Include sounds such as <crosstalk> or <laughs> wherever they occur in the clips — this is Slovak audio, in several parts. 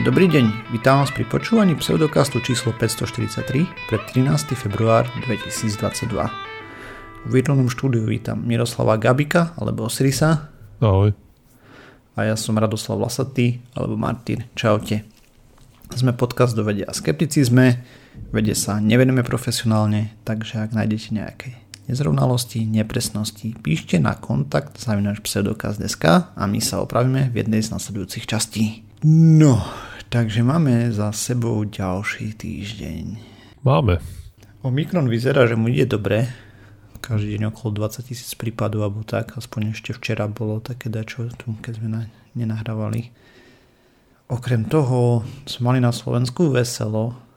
Dobrý deň, vítam vás pri počúvaní pseudokastu číslo 543 pre 13. február 2022. V virtuálnom štúdiu vítam Miroslava Gabika alebo Osirisa. Ahoj. A ja som Radoslav Lasatý alebo Martin. Čaute. Sme podcast do vedia a skepticizme, vede sa nevenujeme profesionálne, takže ak nájdete nejaké nezrovnalosti, nepresnosti, píšte na kontakt zavinač pseudokaz.sk a my sa opravíme v jednej z nasledujúcich častí. No, takže máme za sebou ďalší týždeň. Máme. Omikron vyzerá, že mu ide dobre. Každý deň okolo 20 tisíc prípadov alebo tak. Aspoň ešte včera bolo také dačo keď sme na, nenahrávali. Okrem toho sme mali na Slovensku veselo,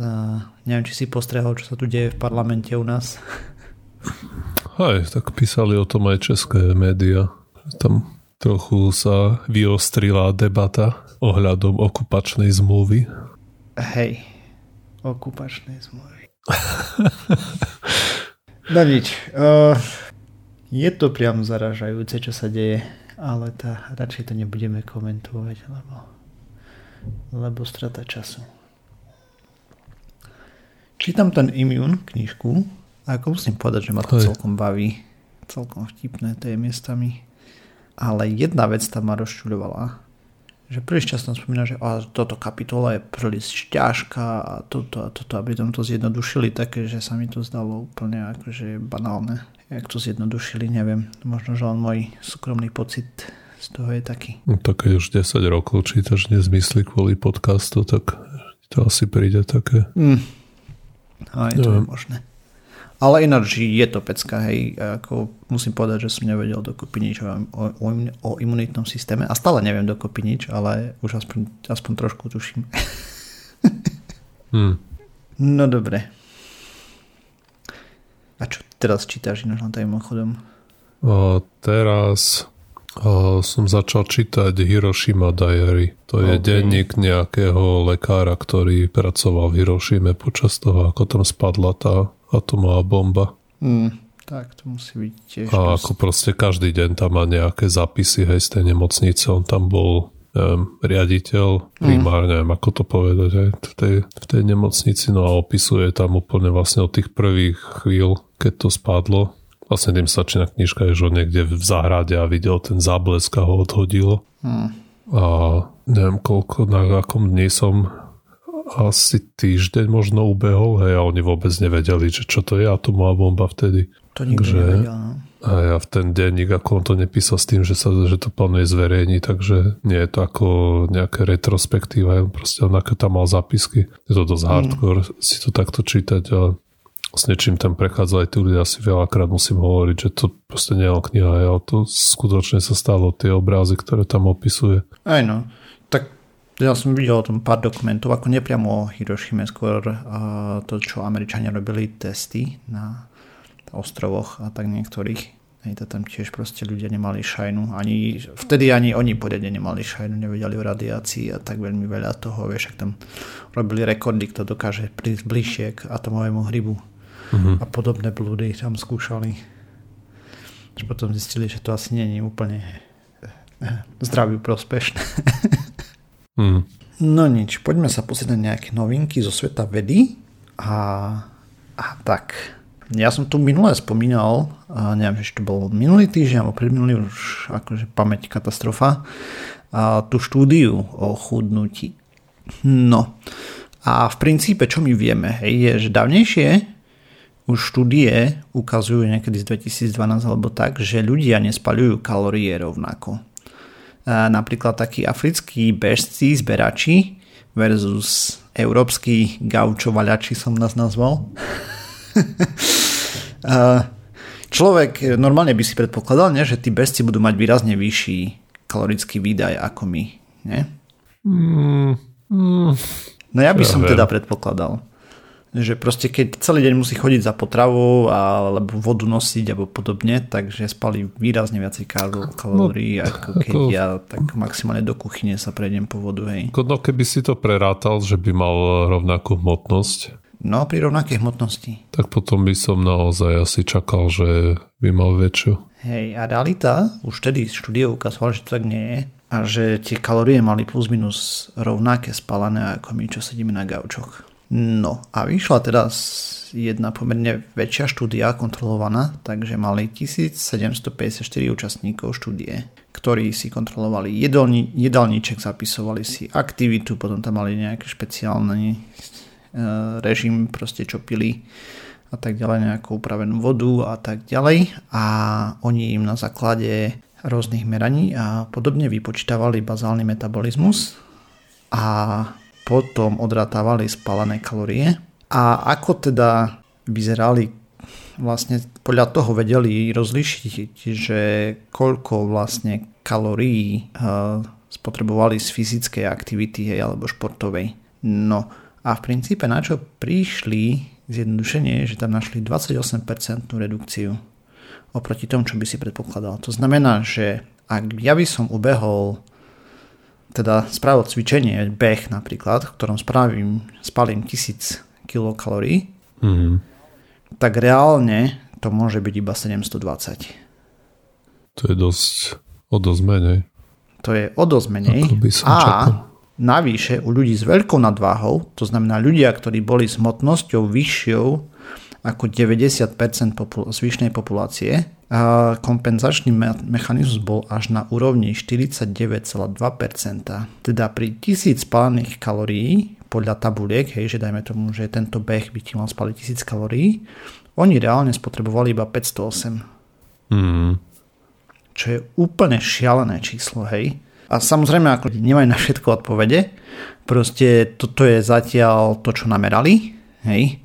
Uh, neviem, či si postrehol, čo sa tu deje v parlamente u nás. Hej, tak písali o tom aj české médiá. Tam trochu sa vyostrila debata ohľadom okupačnej zmluvy. Hej, okupačnej zmluvy. <laughs> no nič. Uh, je to priam zaražajúce, čo sa deje, ale tá, radšej to nebudeme komentovať, lebo, lebo strata času. Čítam ten Immune knižku a ako musím povedať, že ma to Hej. celkom baví. Celkom vtipné to je miestami. Ale jedna vec tam ma rozčuľovala. Že príliš často spomína, že a toto kapitola je príliš ťažká a toto a toto, aby tam to zjednodušili také, že sa mi to zdalo úplne akože banálne. Jak to zjednodušili, neviem. Možno, že len môj súkromný pocit z toho je taký. No, tak keď už 10 rokov čítaš nezmysly kvôli podcastu, tak to asi príde také. Mm a je to je možné. Ale ináč je to pecka, hej, ako musím povedať, že som nevedel dokopy nič o, o, o imunitnom systéme a stále neviem dokopy nič, ale už aspoň, aspoň trošku tuším. <laughs> hmm. No dobre. A čo teraz čítaš ináč na tajom chodom? O, teraz o, som začal čítať Hiroshima Diary. To je okay. denník nejakého lekára, ktorý pracoval v Hirošime počas toho, ako tam spadla tá atomová bomba. Mm, tak to musí byť tiež. A dosť... ako proste každý deň tam má nejaké zápisy hej, z tej nemocnice. On tam bol um, riaditeľ, primár, mm. neviem ako to povedať, aj v tej, v tej nemocnici, no a opisuje tam úplne vlastne od tých prvých chvíľ, keď to spadlo. Vlastne tým začína knižka, že on niekde v záhrade a videl ten záblesk a ho odhodilo. Mm. A neviem koľko, na akom dni som asi týždeň možno ubehol, hej, a oni vôbec nevedeli, že čo to je atomová bomba vtedy. To nikto Takže, nevedel, no. A ja v ten denník, ako on to nepísal s tým, že, sa, že to plánuje zverejniť, takže nie je to ako nejaké retrospektíva, proste on tam mal zápisky. Je to dosť mm. hardcore si to takto čítať a s niečím tam prechádza aj tí ľudia asi veľakrát musím hovoriť, že to proste nie je kniha, ale to skutočne sa stalo tie obrazy, ktoré tam opisuje. Aj no, tak ja som videl tom pár dokumentov, ako nepriamo o Hiroshime, skôr uh, to, čo Američania robili testy na ostrovoch a tak niektorých. Hej, to tam tiež proste ľudia nemali šajnu. Ani, vtedy ani oni poriadne nemali šajnu, nevedeli o radiácii a tak veľmi veľa toho, vieš, ak tam robili rekordy, kto dokáže prísť bližšie k atomovému hrybu uh-huh. a podobné blúdy tam skúšali. Až potom zistili, že to asi je úplne eh, zdraví prospešné. mm. No nič, poďme sa pozrieť na nejaké novinky zo sveta vedy a, a tak. Ja som tu minulé spomínal, a neviem, že to bol minulý týždeň alebo predminulý už akože pamäť katastrofa, a tú štúdiu o chudnutí. No a v princípe, čo my vieme, hej, je, že dávnejšie už štúdie ukazujú niekedy z 2012 alebo tak, že ľudia nespaľujú kalórie rovnako. Napríklad takí africkí bežci, zberači versus európsky gaučovaľači som nás nazval. <laughs> Človek normálne by si predpokladal, ne, že tí bežci budú mať výrazne vyšší kalorický výdaj ako my. Nie? Mm, mm, no ja by som teda predpokladal že proste keď celý deň musí chodiť za potravou alebo vodu nosiť alebo podobne, takže spali výrazne viacej kalórií, <laughs> no, ako keď ako... ja tak maximálne do kuchyne sa prejdem po vodu. Hej. No keby si to prerátal, že by mal rovnakú hmotnosť. No pri rovnakej hmotnosti. Tak potom by som naozaj asi čakal, že by mal väčšiu. Hej, a realita, už tedy štúdie ukázala, že to tak nie je. a že tie kalórie mali plus minus rovnaké spálené ako my, čo sedíme na gaučoch. No a vyšla teda jedna pomerne väčšia štúdia kontrolovaná, takže mali 1754 účastníkov štúdie, ktorí si kontrolovali jedolni, jedálniček, zapisovali si aktivitu, potom tam mali nejaký špeciálny e, režim, proste čo pili a tak ďalej, nejakú upravenú vodu a tak ďalej. A oni im na základe rôznych meraní a podobne vypočítavali bazálny metabolizmus a potom odratávali spálené kalórie a ako teda vyzerali vlastne podľa toho vedeli rozlišiť, že koľko vlastne kalórií uh, spotrebovali z fyzickej aktivity alebo športovej. No a v princípe na čo prišli zjednodušenie, že tam našli 28% redukciu oproti tomu, čo by si predpokladal. To znamená, že ak ja by som ubehol teda spravil cvičenie, beh napríklad, v ktorom spravím, spalím 1000 kilokalórií, mm-hmm. tak reálne to môže byť iba 720. To je dosť, o dosť menej. To je o dosť menej. A čakal. navyše u ľudí s veľkou nadváhou, to znamená ľudia, ktorí boli s hmotnosťou vyššou ako 90% popul- zvyšnej populácie. A kompenzačný me- mechanizmus bol až na úrovni 49,2%. Teda pri 1000 spálených kalórií podľa tabuliek, hej, že dajme tomu, že tento beh by ti mal spaliť 1000 kalórií, oni reálne spotrebovali iba 508. Mm. Čo je úplne šialené číslo, hej. A samozrejme, ako nemajú na všetko odpovede, proste toto je zatiaľ to, čo namerali, hej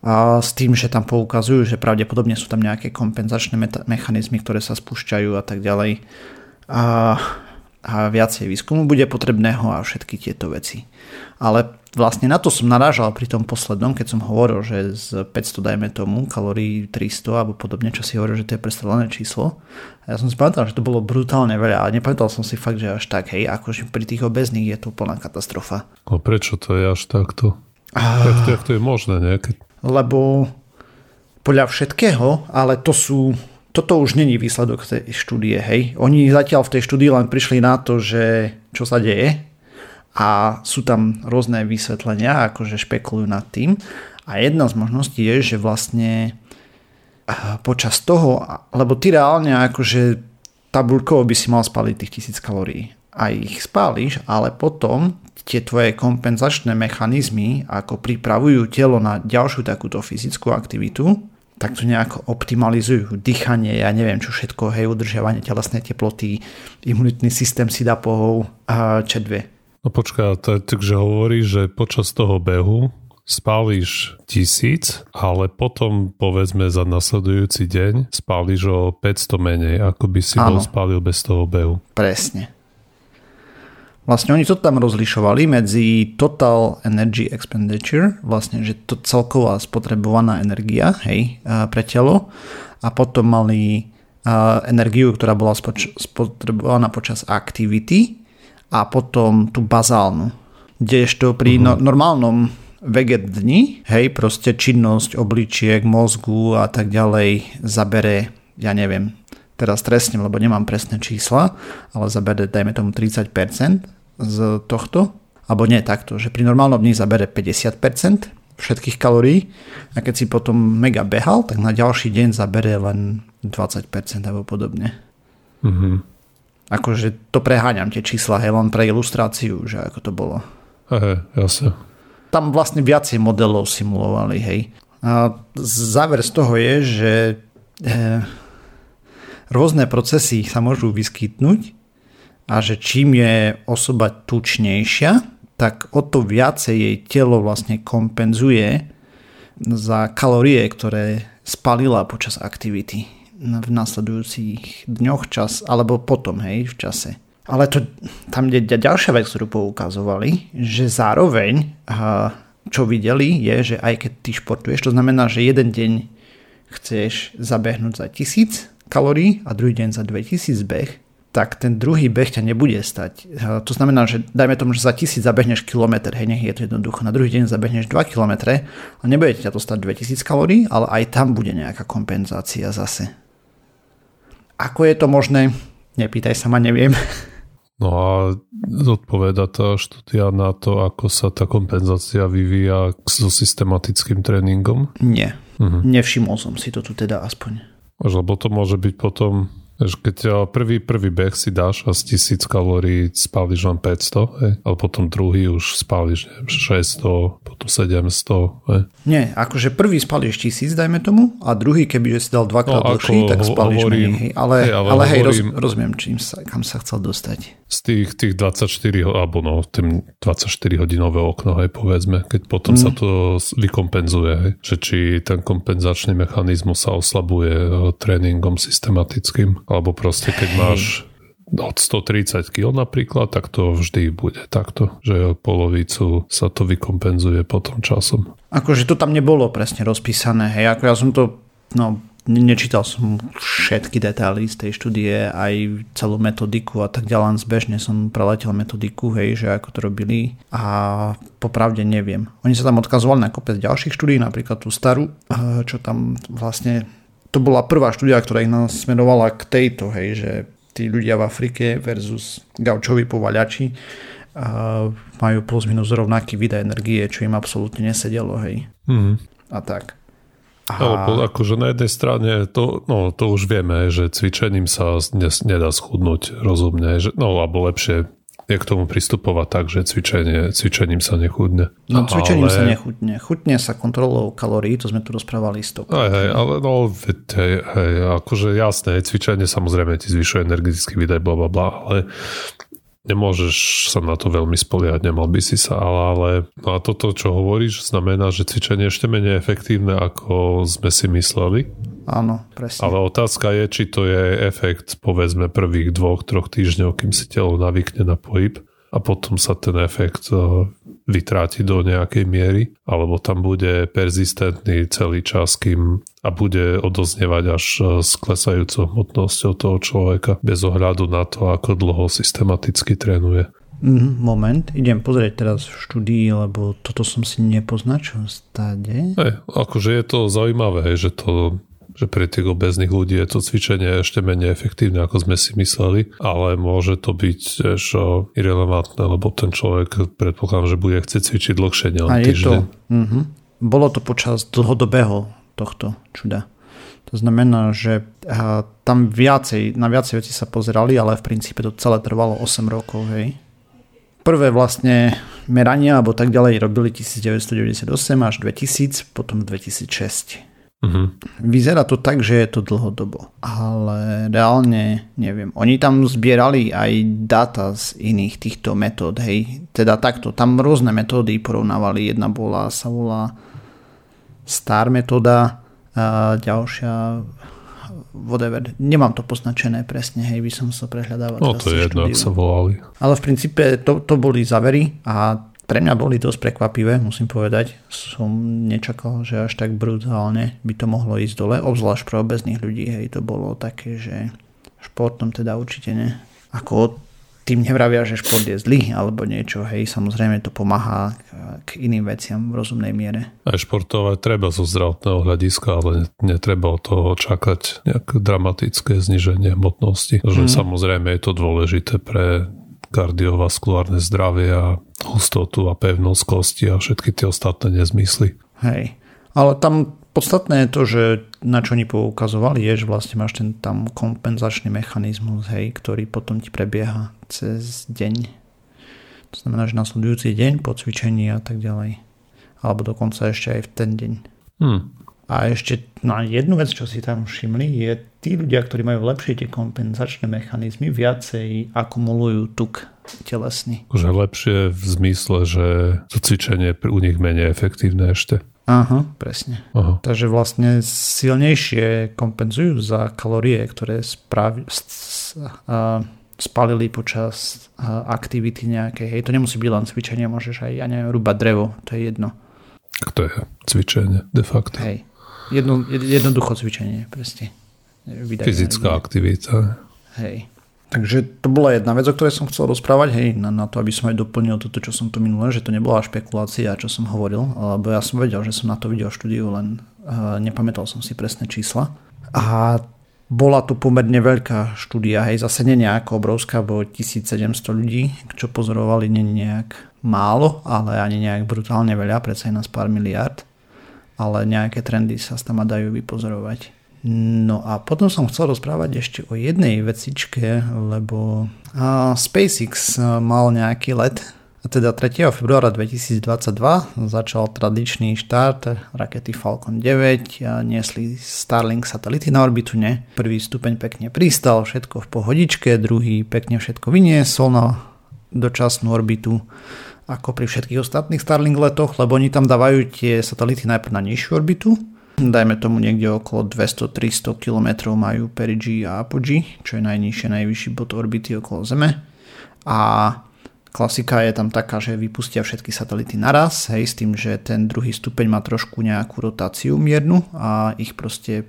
a s tým, že tam poukazujú, že pravdepodobne sú tam nejaké kompenzačné mechanizmy, ktoré sa spúšťajú a tak ďalej. A, a viacej výskumu bude potrebného a všetky tieto veci. Ale vlastne na to som narážal pri tom poslednom, keď som hovoril, že z 500 dajme tomu kalórií 300 alebo podobne, čo si hovoril, že to je prestrelené číslo. A ja som si pamätal, že to bolo brutálne veľa, ale nepamätal som si fakt, že až tak, hej, akože pri tých obezných je to plná katastrofa. A prečo to je až takto? A... Jak, to, jak to je možné, nie? Keď lebo podľa všetkého, ale to sú, toto už není výsledok tej štúdie, hej. Oni zatiaľ v tej štúdii len prišli na to, že čo sa deje a sú tam rôzne vysvetlenia, akože špekulujú nad tým. A jedna z možností je, že vlastne počas toho, lebo ty reálne akože tabulkovo by si mal spaliť tých tisíc kalórií. A ich spáliš, ale potom tie tvoje kompenzačné mechanizmy, ako pripravujú telo na ďalšiu takúto fyzickú aktivitu, tak to nejako optimalizujú. Dýchanie, ja neviem čo všetko, hej, udržiavanie telesnej teploty, imunitný systém si dá pohov a čedve. No počká, takže hovorí, že počas toho behu spálíš tisíc, ale potom povedzme za nasledujúci deň spálíš o 500 menej, ako by si ano. bol spálil bez toho behu. Presne. Vlastne oni to tam rozlišovali medzi total energy expenditure, vlastne, že to celková spotrebovaná energia, hej, pre telo a potom mali energiu, ktorá bola spotrebovaná počas aktivity a potom tú bazálnu. Kdežto pri uh-huh. no, normálnom veget dni, hej, proste činnosť obličiek, mozgu a tak ďalej zabere, ja neviem, teraz trestne, lebo nemám presné čísla, ale zabere, dajme tomu 30%, z tohto, alebo nie takto, že pri normálnom dni zabere 50% všetkých kalórií a keď si potom mega behal, tak na ďalší deň zabere len 20% alebo podobne. Mm-hmm. Akože to preháňam tie čísla, hej, len pre ilustráciu, že ako to bolo. Hej, jasne. Tam vlastne viacej modelov simulovali, hej. A záver z toho je, že e, rôzne procesy sa môžu vyskytnúť a že čím je osoba tučnejšia, tak o to viacej jej telo vlastne kompenzuje za kalórie, ktoré spalila počas aktivity v nasledujúcich dňoch čas, alebo potom, hej, v čase. Ale to, tam je ďalšia vec, ktorú poukazovali, že zároveň, čo videli, je, že aj keď ty športuješ, to znamená, že jeden deň chceš zabehnúť za 1000 kalórií a druhý deň za 2000 beh, tak ten druhý beh ťa nebude stať. To znamená, že dajme tomu, že za tisíc zabehneš kilometr, hej, nech je to jednoducho. Na druhý deň zabehneš 2 km a nebude ťa to stať 2000 kalórií, ale aj tam bude nejaká kompenzácia zase. Ako je to možné? Nepýtaj sa ma, neviem. No a zodpoveda tá štúdia na to, ako sa tá kompenzácia vyvíja so systematickým tréningom? Nie. Uh-huh. Nevšimol som si to tu teda aspoň. Lebo to môže byť potom keď prvý, prvý beh si dáš a z tisíc kalórií spáliš len 500, hej? ale potom druhý už spáliš neviem, 600, potom 700. Hej? Nie, akože prvý spáliš tisíc, dajme tomu, a druhý, keby si dal dvakrát no, dlhší, tak spáliš hovorím, menej. Hej? Ale, hej, ale, ale hej, roz, rozumiem, čím sa, kam sa chcel dostať. Z tých, tých 24, alebo no, tým 24 hodinové okno, hej, povedzme, keď potom mm. sa to vykompenzuje, hej? že či ten kompenzačný mechanizmus sa oslabuje eh, tréningom systematickým alebo proste keď máš od 130 kg napríklad, tak to vždy bude takto, že polovicu sa to vykompenzuje potom časom. Akože to tam nebolo presne rozpísané, hej, ako ja som to, no, nečítal som všetky detaily z tej štúdie, aj celú metodiku a tak ďalej, zbežne som preletel metodiku, hej, že ako to robili a popravde neviem. Oni sa tam odkazovali na kopec ďalších štúdí, napríklad tú starú, eh, čo tam vlastne to bola prvá štúdia, ktorá ich nás smerovala k tejto, hej, že tí ľudia v Afrike versus gaučoví povaľači a majú plus minus rovnaký výdaj energie, čo im absolútne nesedelo, hej. Mm. A tak. A... Ale akože na jednej strane to, no, to už vieme, že cvičením sa nedá schudnúť rozumne, že, no alebo lepšie je k tomu pristupovať tak, že cvičenie, cvičením sa nechudne. No cvičením ale... sa nechudne. Chutne sa kontrolou kalórií, to sme tu rozprávali stop. Hej, hej, ale no, hej, hej, akože jasné, cvičenie samozrejme ti zvyšuje energetický výdaj, bla, bla, bla, ale nemôžeš sa na to veľmi spoliať, nemal by si sa, ale, ale no a toto, čo hovoríš, znamená, že cvičenie je ešte menej efektívne, ako sme si mysleli. Áno, presne. Ale otázka je, či to je efekt povedzme prvých dvoch, troch týždňov, kým si telo navykne na pohyb a potom sa ten efekt e, vytráti do nejakej miery, alebo tam bude persistentný celý čas, kým a bude odoznievať až e, s klesajúcou hmotnosťou toho človeka bez ohľadu na to, ako dlho systematicky trénuje. Mm, moment, idem pozrieť teraz v štúdii, lebo toto som si nepoznačil stade. Hey, akože je to zaujímavé, že to že pre tých obezných ľudí je to cvičenie ešte menej efektívne, ako sme si mysleli, ale môže to byť tiež irrelevantné, lebo ten človek predpokladám, že bude chcieť cvičiť dlhšie, nielen A je to, uh-huh. Bolo to počas dlhodobého tohto čuda. To znamená, že tam viacej, na viacej veci sa pozerali, ale v princípe to celé trvalo 8 rokov. Hej. Prvé vlastne merania alebo tak ďalej robili 1998 až 2000, potom 2006. Uh-huh. Vyzerá to tak, že je to dlhodobo, ale reálne neviem. Oni tam zbierali aj data z iných týchto metód, hej. Teda takto, tam rôzne metódy porovnávali. Jedna bola, sa volá Star metóda, a ďalšia whatever. Nemám to poznačené presne, hej, by som sa prehľadával. No to je jedno, ak sa volali. Ale v princípe to, to boli závery a pre mňa boli dosť prekvapivé, musím povedať. Som nečakal, že až tak brutálne by to mohlo ísť dole, obzvlášť pre obezných ľudí. Hej, to bolo také, že športom teda určite ne. Ako tým nevravia, že šport je zlý alebo niečo, hej, samozrejme to pomáha k iným veciam v rozumnej miere. Aj športovať treba zo zdravotného hľadiska, ale netreba od toho čakať nejaké dramatické zniženie hmotnosti. Že hmm. samozrejme je to dôležité pre kardiovaskulárne zdravie a hustotu a pevnosť kosti a všetky tie ostatné nezmysly. Hej. Ale tam podstatné je to, že na čo oni poukazovali, je, že vlastne máš ten tam kompenzačný mechanizmus, hej, ktorý potom ti prebieha cez deň. To znamená, že nasledujúci deň po cvičení a tak ďalej. Alebo dokonca ešte aj v ten deň. Hmm. A ešte na jednu vec, čo si tam všimli, je tí ľudia, ktorí majú lepšie tie kompenzačné mechanizmy, viacej akumulujú tuk telesný. Že lepšie v zmysle, že to cvičenie u nich menej efektívne ešte. Aha, presne. Aha. Takže vlastne silnejšie kompenzujú za kalórie, ktoré spravi, uh, spalili počas uh, aktivity nejakej. Hej, to nemusí byť len cvičenie, môžeš aj, ja neviem, rúbať drevo, to je jedno. To je cvičenie, de facto. Hej. Jedno, jednoducho cvičenie, presne. Vydať Fyzická aktivita. Hej. Takže to bola jedna vec, o ktorej som chcel rozprávať, hej, na, na to, aby som aj doplnil toto, čo som tu minulé, že to nebola špekulácia, čo som hovoril, lebo ja som vedel, že som na to videl štúdiu, len uh, nepamätal som si presné čísla. A bola tu pomerne veľká štúdia, hej, zase nie nejaká obrovská, bo 1700 ľudí, čo pozorovali, nie nejak málo, ale ani nejak brutálne veľa, predsa aj nás pár miliard, ale nejaké trendy sa tam dajú vypozorovať. No a potom som chcel rozprávať ešte o jednej vecičke, lebo SpaceX mal nejaký let a teda 3. februára 2022 začal tradičný štart rakety Falcon 9 a niesli Starlink satelity na orbitu, ne? Prvý stupeň pekne pristal, všetko v pohodičke, druhý pekne všetko vyniesol na dočasnú orbitu ako pri všetkých ostatných Starlink letoch, lebo oni tam dávajú tie satelity najprv na nižšiu orbitu, dajme tomu niekde okolo 200-300 km majú Perigee a Apogee, čo je najnižšie, najvyšší bod orbity okolo Zeme. A Klasika je tam taká, že vypustia všetky satelity naraz, hej, s tým, že ten druhý stupeň má trošku nejakú rotáciu miernu a ich proste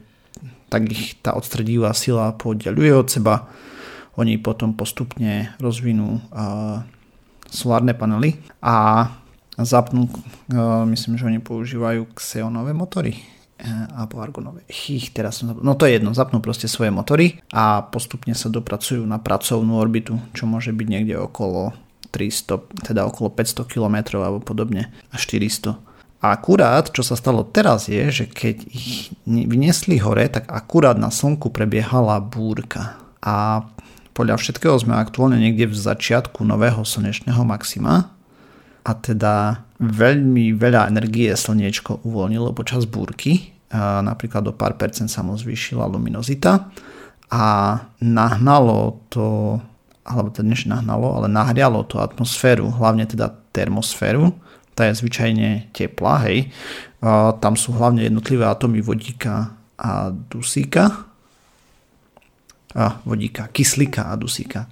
tak ich tá odstredivá sila podeluje od seba. Oni potom postupne rozvinú uh, solárne panely a zapnú, uh, myslím, že oni používajú xeonové motory uh, alebo argonové. Ich, teraz som, no to je jedno, zapnú proste svoje motory a postupne sa dopracujú na pracovnú orbitu, čo môže byť niekde okolo 300, teda okolo 500 km alebo podobne a 400. A akurát, čo sa stalo teraz je, že keď ich vyniesli hore, tak akurát na slnku prebiehala búrka. A podľa všetkého sme aktuálne niekde v začiatku nového slnečného maxima a teda veľmi veľa energie slniečko uvoľnilo počas búrky, napríklad o pár percent sa mu zvýšila luminozita a nahnalo to alebo to dnes nahnalo, ale nahrialo tú atmosféru, hlavne teda termosféru, tá je zvyčajne teplá, hej. Tam sú hlavne jednotlivé atómy vodíka a dusíka. A vodíka, kyslíka a dusíka.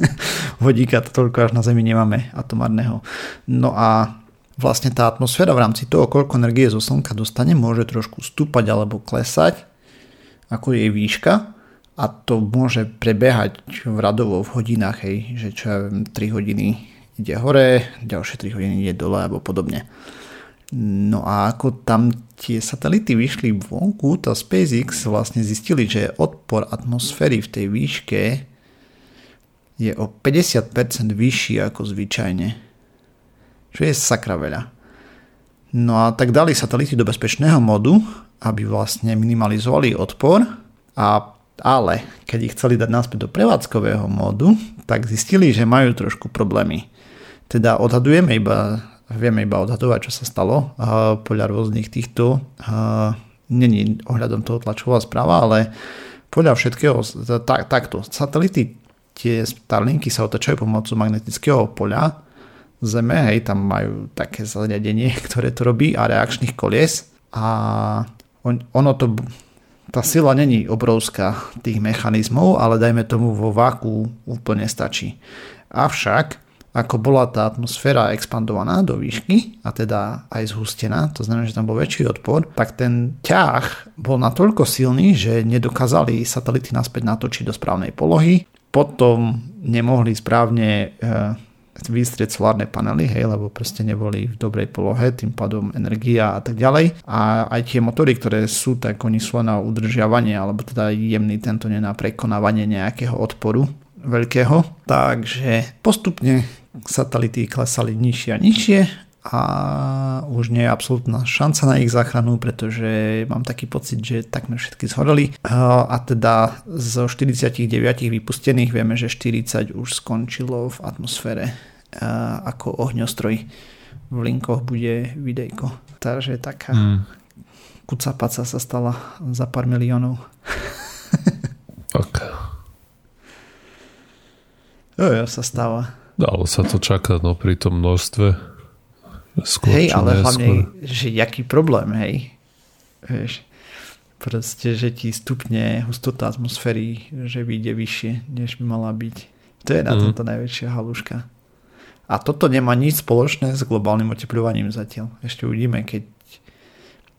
<laughs> vodíka to toľko až na Zemi nemáme atomárneho. No a vlastne tá atmosféra v rámci toho, koľko energie zo Slnka dostane, môže trošku stúpať alebo klesať, ako jej výška a to môže prebiehať v radovo v hodinách, hej, že čo ja viem, 3 hodiny ide hore, ďalšie 3 hodiny ide dole alebo podobne. No a ako tam tie satelity vyšli vonku, tá SpaceX vlastne zistili, že odpor atmosféry v tej výške je o 50% vyšší ako zvyčajne. Čo je sakra veľa. No a tak dali satelity do bezpečného modu, aby vlastne minimalizovali odpor a ale keď ich chceli dať naspäť do prevádzkového módu, tak zistili, že majú trošku problémy. Teda odhadujeme iba, vieme iba odhadovať, čo sa stalo podľa rôznych týchto, není ohľadom toho tlačová správa, ale podľa všetkého tak, takto. Satelity, tie Starlinky sa otačajú pomocou magnetického poľa Zeme, hej, tam majú také zariadenie, <laughs> ktoré to robí a reakčných kolies a on, ono to tá sila není obrovská tých mechanizmov, ale dajme tomu vo váku úplne stačí. Avšak, ako bola tá atmosféra expandovaná do výšky a teda aj zhustená, to znamená, že tam bol väčší odpor, tak ten ťah bol natoľko silný, že nedokázali satelity naspäť natočiť do správnej polohy. Potom nemohli správne e, vystrieť solárne panely, hej, lebo proste neboli v dobrej polohe, tým pádom energia a tak ďalej. A aj tie motory, ktoré sú, tak oni sú na udržiavanie, alebo teda jemný tento na prekonávanie nejakého odporu veľkého. Takže postupne satelity klesali nižšie a nižšie a už nie je absolútna šanca na ich záchranu, pretože mám taký pocit, že takmer všetky zhoreli a teda zo 49 vypustených vieme, že 40 už skončilo v atmosfére ako ohňostroj. V linkoch bude videjko. Takže taká mm. kucapaca sa stala za pár miliónov. tak. Jo, jo, sa stáva. Dalo sa to čakať, no pri tom množstve Skôr, hej, ale hlavne, že jaký problém, hej. Vieš, proste, že ti stupne hustota atmosféry, že vyjde vyššie, než by mala byť. To je na mm. tomto najväčšia haluška. A toto nemá nič spoločné s globálnym oteplovaním zatiaľ. Ešte uvidíme, keď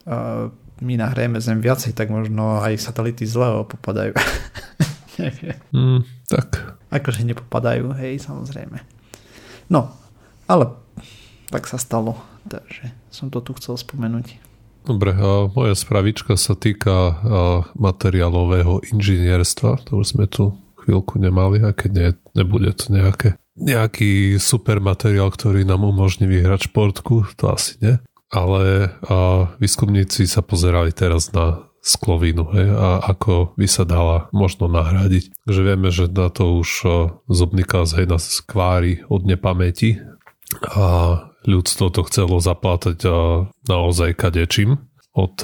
uh, my nahrajeme Zem viacej, tak možno aj satelity zlého popadajú. <laughs> mm, tak. Akože nepopadajú, hej, samozrejme. No, ale tak sa stalo, takže som to tu chcel spomenúť. Dobre, a moja spravička sa týka materiálového inžinierstva, to už sme tu chvíľku nemali, a keď nie, nebude to nejaké, nejaký super materiál, ktorý nám umožní vyhrať športku, to asi nie. Ale a výskumníci sa pozerali teraz na sklovinu hej, a ako by sa dala možno nahradiť. Takže vieme, že na to už zubný kaz hej, nás kvári od nepamäti a ľudstvo to chcelo zaplátať naozaj kadečím od,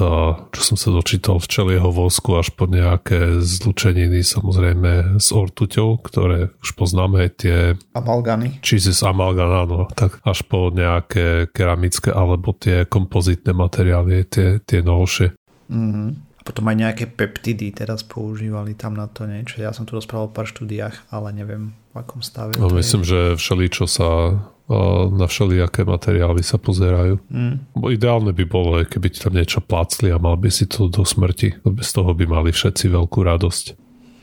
čo som sa dočítal, včelieho vosku až po nejaké zlučeniny, samozrejme s ortuťou, ktoré už poznáme, tie... Amalgany. Čiže z amalgan, áno, tak až po nejaké keramické alebo tie kompozitné materiály, tie, tie novšie. Mm-hmm. Potom aj nejaké peptidy teraz používali tam na to niečo. Ja som tu rozprával o pár štúdiách, ale neviem v akom stave. No, myslím, je. že všeličo sa na všelijaké materiály sa pozerajú. Mm. Bo ideálne by bolo, keby ti tam niečo plácli a mal by si to do smrti. Bez toho by mali všetci veľkú radosť.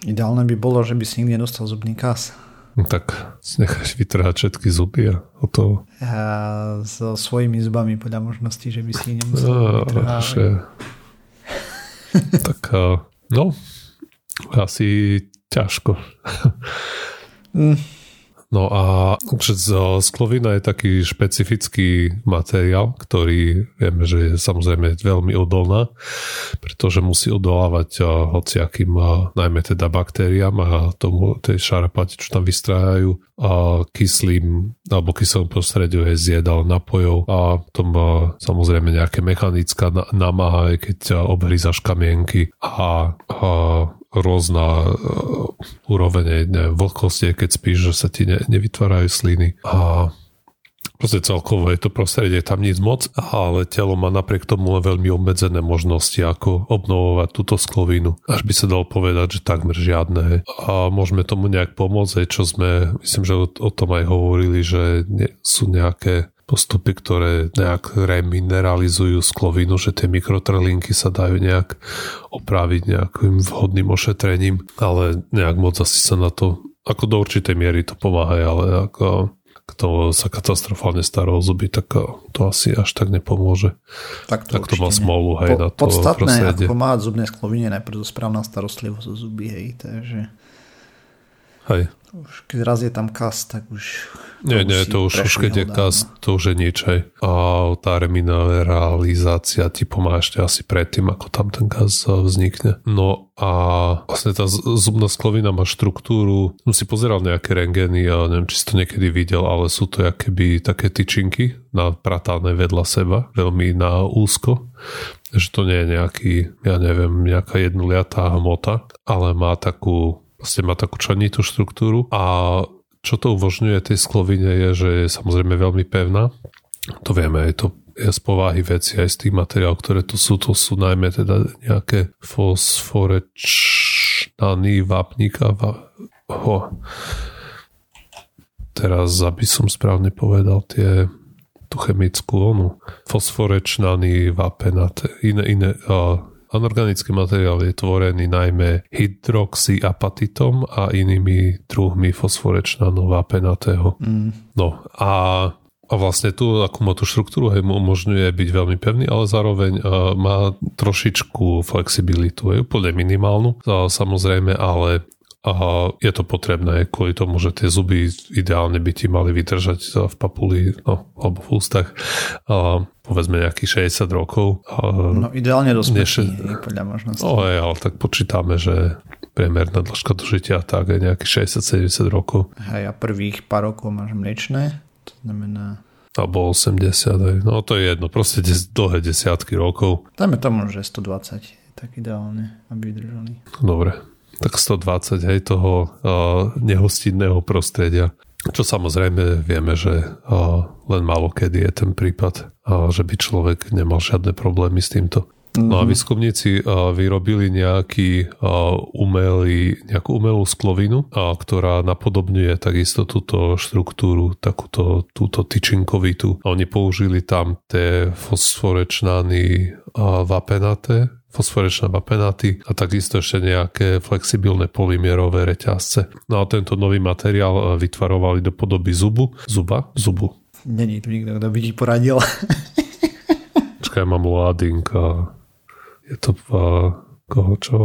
Ideálne by bolo, že by si nikdy nedostal zubný kas. No tak necháš vytrhať všetky zuby a o to... A so svojimi zubami podľa možností, že by si ich nemusel no, vytrhávať. <laughs> tak no, asi ťažko. No a sklovina je taký špecifický materiál, ktorý vieme, že je samozrejme veľmi odolná, pretože musí odolávať hociakým, najmä teda baktériám a tomu tej šarapati, čo tam vystrájajú a kyslým alebo kyselým prostrediu je zjedal napojov a tom samozrejme nejaké mechanická námaha, keď obhryzaš kamienky a, a rôzna úroveň neviem, vlhkosti, keď spíš, že sa ti ne, nevytvárajú sliny a proste celkovo je to prostredie tam nic moc, ale telo má napriek tomu len veľmi obmedzené možnosti, ako obnovovať túto sklovinu. Až by sa dalo povedať, že takmer žiadne. A môžeme tomu nejak pomôcť, čo sme, myslím, že o, tom aj hovorili, že nie, sú nejaké postupy, ktoré nejak remineralizujú sklovinu, že tie mikrotrlinky sa dajú nejak opraviť nejakým vhodným ošetrením, ale nejak moc asi sa na to, ako do určitej miery to pomáha, ale ako kto sa katastrofálne stará o zuby, tak to asi až tak nepomôže. Tak to, tak to má smolu, hej, po, na to podstatné, prostredie. ako pomáhať zubnej sklovine, najprv správna starostlivosť o zuby, hej, takže... Hej. Už keď raz je tam kas, tak už... Nie, nie, to už, už keď je kas, to už je nič. Aj. A tá remineralizácia ti pomáha ešte asi predtým, ako tam ten kas vznikne. No a vlastne tá zubná sklovina má štruktúru, som si pozeral nejaké rengeny a neviem, či si to niekedy videl, ale sú to keby také tyčinky napratané vedľa seba, veľmi na úzko že to nie je nejaký, ja neviem, nejaká jednoliatá hmota, ale má takú vlastne má takú členitú štruktúru a čo to uvožňuje tej sklovine je, že je samozrejme veľmi pevná. To vieme, je to je z povahy veci aj z tých materiálov, ktoré tu sú, to sú najmä teda nejaké fosforečnaný vápnika. Ho. Teraz, aby som správne povedal tie tú chemickú onu. Fosforečnaný vápenat, iné, iné, uh, Anorganický materiál je tvorený najmä hydroxyapatitom a inými druhmi fosforečnanov penatého. Mm. No a a vlastne tu, akú má tú štruktúru, hej, mu umožňuje byť veľmi pevný, ale zároveň uh, má trošičku flexibilitu, je úplne minimálnu, uh, samozrejme, ale a je to potrebné kvôli tomu, že tie zuby ideálne by ti mali vydržať v papuli no, alebo v ústach a povedzme nejakých 60 rokov. A no ideálne do smrti, než... podľa možnosti. No aj, ale tak počítame, že priemerná dĺžka dožitia tak je nejakých 60-70 rokov. Hej, a prvých pár rokov máš mliečné, to znamená alebo 80, aj. no to je jedno, proste des, dlhé desiatky rokov. Dajme tomu, že 120 tak ideálne, aby vydržali. Dobre, tak 120 hej, toho uh, nehostinného prostredia. Čo samozrejme vieme, že uh, len málo kedy je ten prípad, uh, že by človek nemal žiadne problémy s týmto. No a mhm. výskumníci uh, vyrobili nejaký uh, umelý, nejakú umelú sklovinu, uh, ktorá napodobňuje takisto túto štruktúru, takúto túto tyčinkovitú. A oni použili tam tie fosforečnány vapenaté, fosforečné vapenáty a takisto ešte nejaké flexibilné polymierové reťazce. No a tento nový materiál e, vytvarovali do podoby zubu. Zuba? Zubu. Není tu nikto, kto by ti poradil. <laughs> Počkaj, mám loading a je to v koho čo?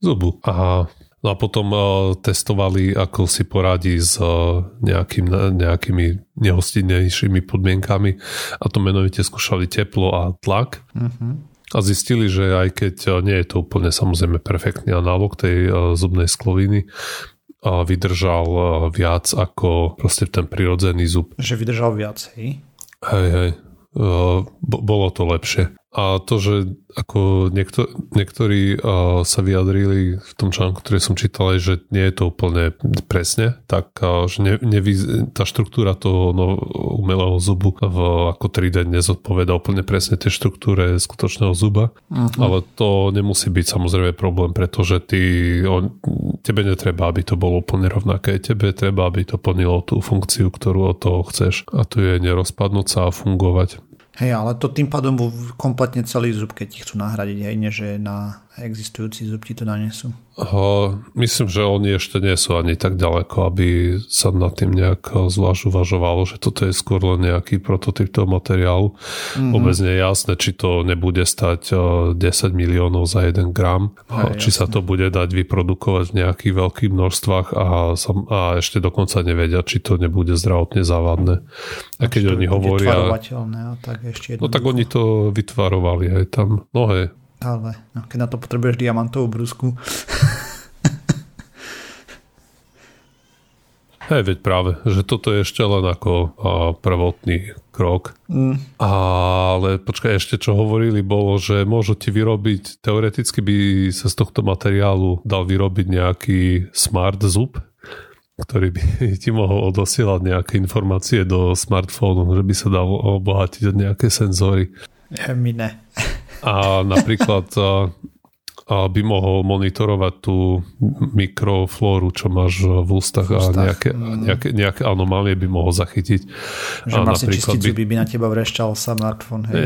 Zubu. A No a potom uh, testovali, ako si poradí s uh, nejakým, nejakými nehostinnejšími podmienkami a to menovite skúšali teplo a tlak. Uh-huh. A zistili, že aj keď uh, nie je to úplne samozrejme perfektný analog tej uh, zubnej skloviny, uh, vydržal viac ako proste ten prirodzený zub. Že vydržal viac, hej? Hej, hej. Bolo to lepšie. A to, že ako niekto, niektorí uh, sa vyjadrili v tom článku, ktorý som čítal, že nie je to úplne presne, tak uh, že ne, nevy, tá štruktúra toho no, umelého zubu v, ako 3D nezodpoveda úplne presne tej štruktúre skutočného zuba, uh-huh. ale to nemusí byť samozrejme problém, pretože ty, on, tebe netreba, aby to bolo úplne rovnaké, tebe treba, aby to plnilo tú funkciu, ktorú od toho chceš a tu je nerozpadnúť sa a fungovať. Hej, ale to tým pádom kompletne celý zub, keď ti chcú nahradiť, hej, nie že na existujúci zub ti to nanesú. Uh, myslím, že oni ešte nie sú ani tak ďaleko, aby sa nad tým nejak zvlášť uvažovalo, že toto je skôr len nejaký prototyp toho materiálu. Mm-hmm. Vôbec nie je jasné, či to nebude stať uh, 10 miliónov za 1 gram, Hej, či jasné. sa to bude dať vyprodukovať v nejakých veľkých množstvách a, a ešte dokonca nevedia, či to nebude zdravotne závadné. A keď oni hovoria... Tak ešte no tak oni to vytvarovali aj tam. No hej, ale no, keď na to potrebuješ diamantovú brúsku. <laughs> Hej, veď práve, že toto je ešte len ako a, prvotný krok. Mm. Ale počkaj, ešte čo hovorili bolo, že môžu ti vyrobiť, teoreticky by sa z tohto materiálu dal vyrobiť nejaký smart zub, ktorý by <laughs> ti mohol odosielať nejaké informácie do smartfónu, že by sa dal obohatiť od nejaké senzory. My ne a napríklad <laughs> by mohol monitorovať tú mikroflóru, čo máš v ústach, v ústach. a nejaké, mm. nejaké, nejaké anomálie by mohol zachytiť. Že a vlastne čisticu by, by na teba vrešťal smartfón. Hej.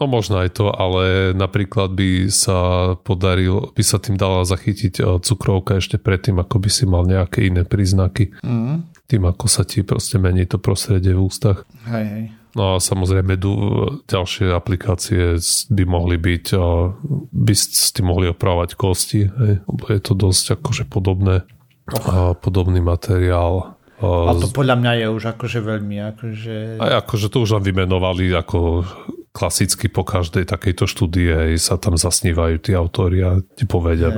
No možno aj to, ale napríklad by sa podaril, by sa tým dala zachytiť cukrovka ešte predtým, ako by si mal nejaké iné príznaky. Mm. Tým, ako sa ti proste mení to prostredie v ústach. Hej, hej. No a samozrejme ďalšie aplikácie by mohli byť, by s tým mohli opravovať kosti, hej? lebo je to dosť akože podobné, a podobný materiál. A to podľa mňa je už akože veľmi akože... A akože to už len vymenovali ako klasicky po každej takejto štúdie sa tam zasnívajú tí autori a ti povedia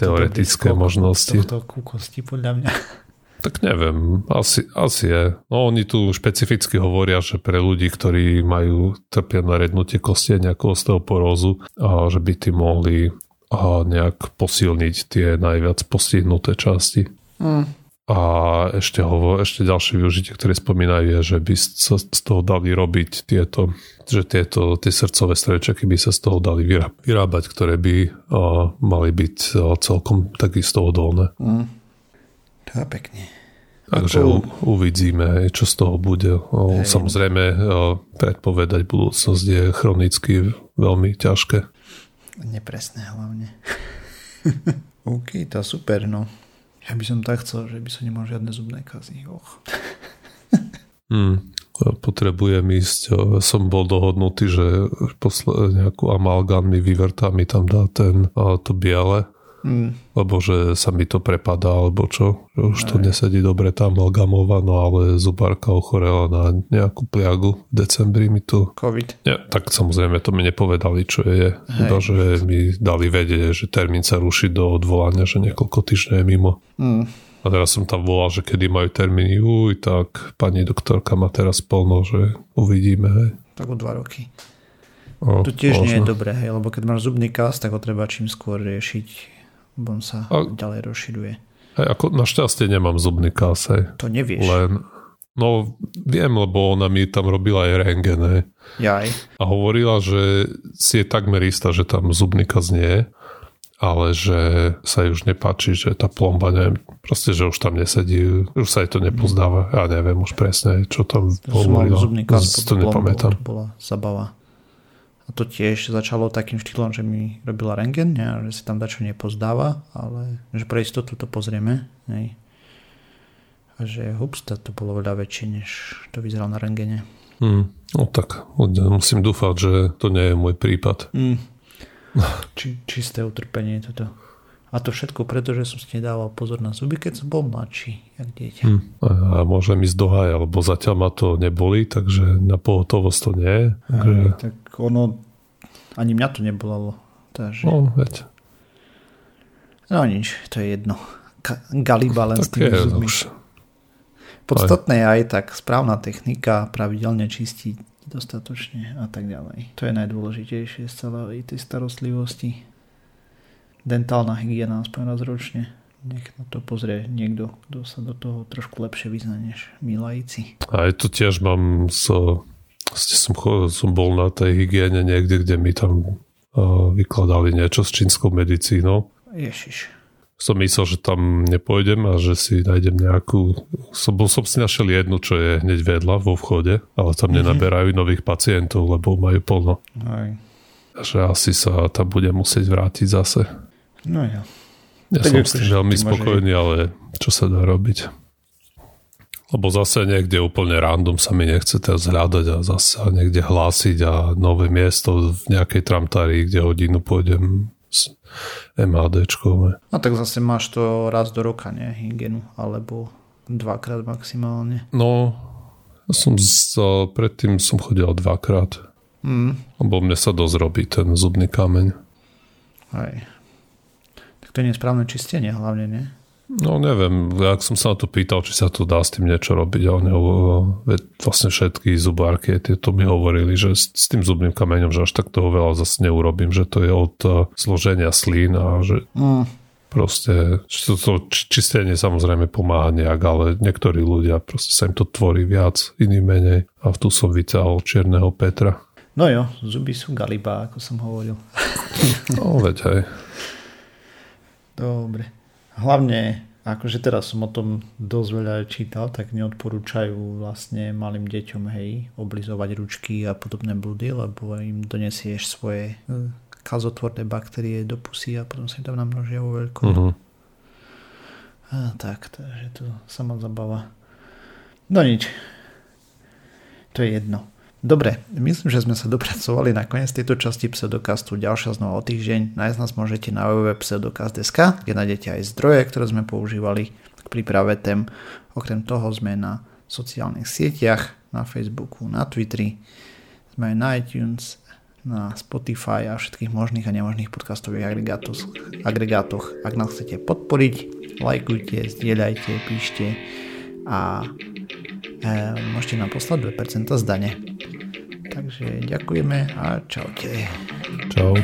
teoretické možnosti. Tohto kúkosti podľa mňa. Tak neviem, asi, asi je. No oni tu špecificky hovoria, že pre ľudí, ktorí majú trpia na rednutie kosti a nejakú osteoporózu, a že by tí mohli a nejak posilniť tie najviac postihnuté časti. Mm. A ešte, hovo, ešte ďalšie využitie, ktoré spomínajú, je, že by sa z toho dali robiť tieto, že tieto tie srdcové strojčeky by sa z toho dali vyrábať, ktoré by a, mali byť celkom takisto odolné. Mm. To je pekne. Takže Ako... uvidíme, čo z toho bude. Hej. Samozrejme, predpovedať budúcnosť je chronicky veľmi ťažké. Nepresné hlavne. <laughs> OK, to super, no. Ja by som tak chcel, že by som nemal žiadne zubné kazy. Och. <laughs> hmm, potrebujem ísť. Som bol dohodnutý, že posle, nejakú amalgán mi vyvrtá, mi tam dá ten, to biele Mm. Lebo že sa mi to prepadá, alebo čo. Už Aj. to nesedí dobre tá amalgamova, no ale zubárka ochorela na nejakú pliagu v decembri mi to... Covid. Ja, tak samozrejme to mi nepovedali, čo je. Iba, že mi dali vedieť, že termín sa ruší do odvolania, že niekoľko týždňov je mimo. Mm. A teraz som tam volal, že kedy majú termíny, uj, tak pani doktorka má teraz plno, že uvidíme. Hej. Tak o dva roky. O, to tiež možno. nie je dobré, hej, lebo keď máš zubný kas, tak ho treba čím skôr riešiť on sa a, ďalej rozširuje. Hej, ako našťastie nemám zubný kás, hej. To nevieš. Len, no viem, lebo ona mi tam robila aj rengen, hej. Jaj. A hovorila, že si je takmer istá, že tam zubný kás nie je, ale že sa jej už nepáči, že tá plomba, neviem, proste, že už tam nesedí, už sa jej to nepozdáva. Ja neviem už presne, čo tam hovorila. Zubný kás, to nepamätám. To bola zabava. A to tiež začalo takým štýlom, že mi robila rengen, ne, že sa tam dačo nepozdáva, ale že pre istotu to pozrieme. Ne. A že hups, to bolo veľa väčšie, než to vyzeralo na rengene. Mm, no tak, musím dúfať, že to nie je môj prípad. Mm. <laughs> Či, čisté utrpenie toto. A to všetko preto, že som si nedával pozor na zuby, keď som bol mladší, jak dieťa. Hmm. A môžem ísť do haja, lebo zatiaľ ma to neboli, takže na pohotovosť to nie. Takže... Aj, tak ono, ani mňa to nebolalo. Takže... No, veď. No nič, to je jedno. Ka- Galibalen s tými zubmi. Už. Podstatné je aj tak správna technika, pravidelne čistiť dostatočne a tak ďalej. To je najdôležitejšie z celej tej starostlivosti dentálna hygiena aspoň raz ročne. Nech na to pozrie niekto, kto sa do toho trošku lepšie vyzna než my laici. A aj to tiež mám so, som, som bol na tej hygiene niekde, kde mi tam uh, vykladali niečo s čínskou medicínou. Ježiš. Som myslel, že tam nepôjdem a že si nájdem nejakú... Som, bol som si našiel jednu, čo je hneď vedľa vo vchode, ale tam mm-hmm. nenaberajú nových pacientov, lebo majú plno. Aj. Že asi sa tam budem musieť vrátiť zase. No ja. Ja tak som s tým veľmi spokojný, ale čo sa dá robiť? Lebo zase niekde úplne random sa mi nechce teraz hľadať a zase niekde hlásiť a nové miesto v nejakej tramtári, kde hodinu pôjdem s MADčkou. No tak zase máš to raz do roka, nie? Hygienu, alebo dvakrát maximálne. No, ja som z, predtým som chodil dvakrát. Mm. Lebo mne sa dosť robí ten zubný kameň. Aj. Tak to nie je správne čistenie hlavne, nie? No neviem, ak som sa na to pýtal, či sa to dá s tým niečo robiť, ale vlastne všetky zubárky to mi hovorili, že s, tým zubným kameňom, že až tak toho veľa zase neurobím, že to je od uh, zloženia slín a že mm. proste, to, to čistenie samozrejme pomáha nejak, ale niektorí ľudia proste sa im to tvorí viac, iný menej a tu som vyťahol čierneho Petra. No jo, zuby sú galiba, ako som hovoril. No veď hej. Dobre. Hlavne, akože teraz som o tom dosť veľa čítal, tak neodporúčajú vlastne malým deťom, hej, oblizovať ručky a podobné blúdy, lebo im donesieš svoje e, kazotvorné baktérie do pusy a potom sa tam namnožia vo veľkom. Uh-huh. A tak, takže to sa ma zabava. No nič. To je jedno. Dobre, myslím, že sme sa dopracovali na koniec tejto časti Pseudokastu. Ďalšia znova o týždeň. Nájsť nás môžete na www.pseudokast.sk, kde nájdete aj zdroje, ktoré sme používali k príprave tém. Okrem toho sme na sociálnych sieťach, na Facebooku, na Twitteri, sme aj na iTunes, na Spotify a všetkých možných a nemožných podcastových agregátoch. Ak nás chcete podporiť, lajkujte, zdieľajte, píšte a Eh, môžete nám poslať 2% z. Takže ďakujeme a čaute. Čau.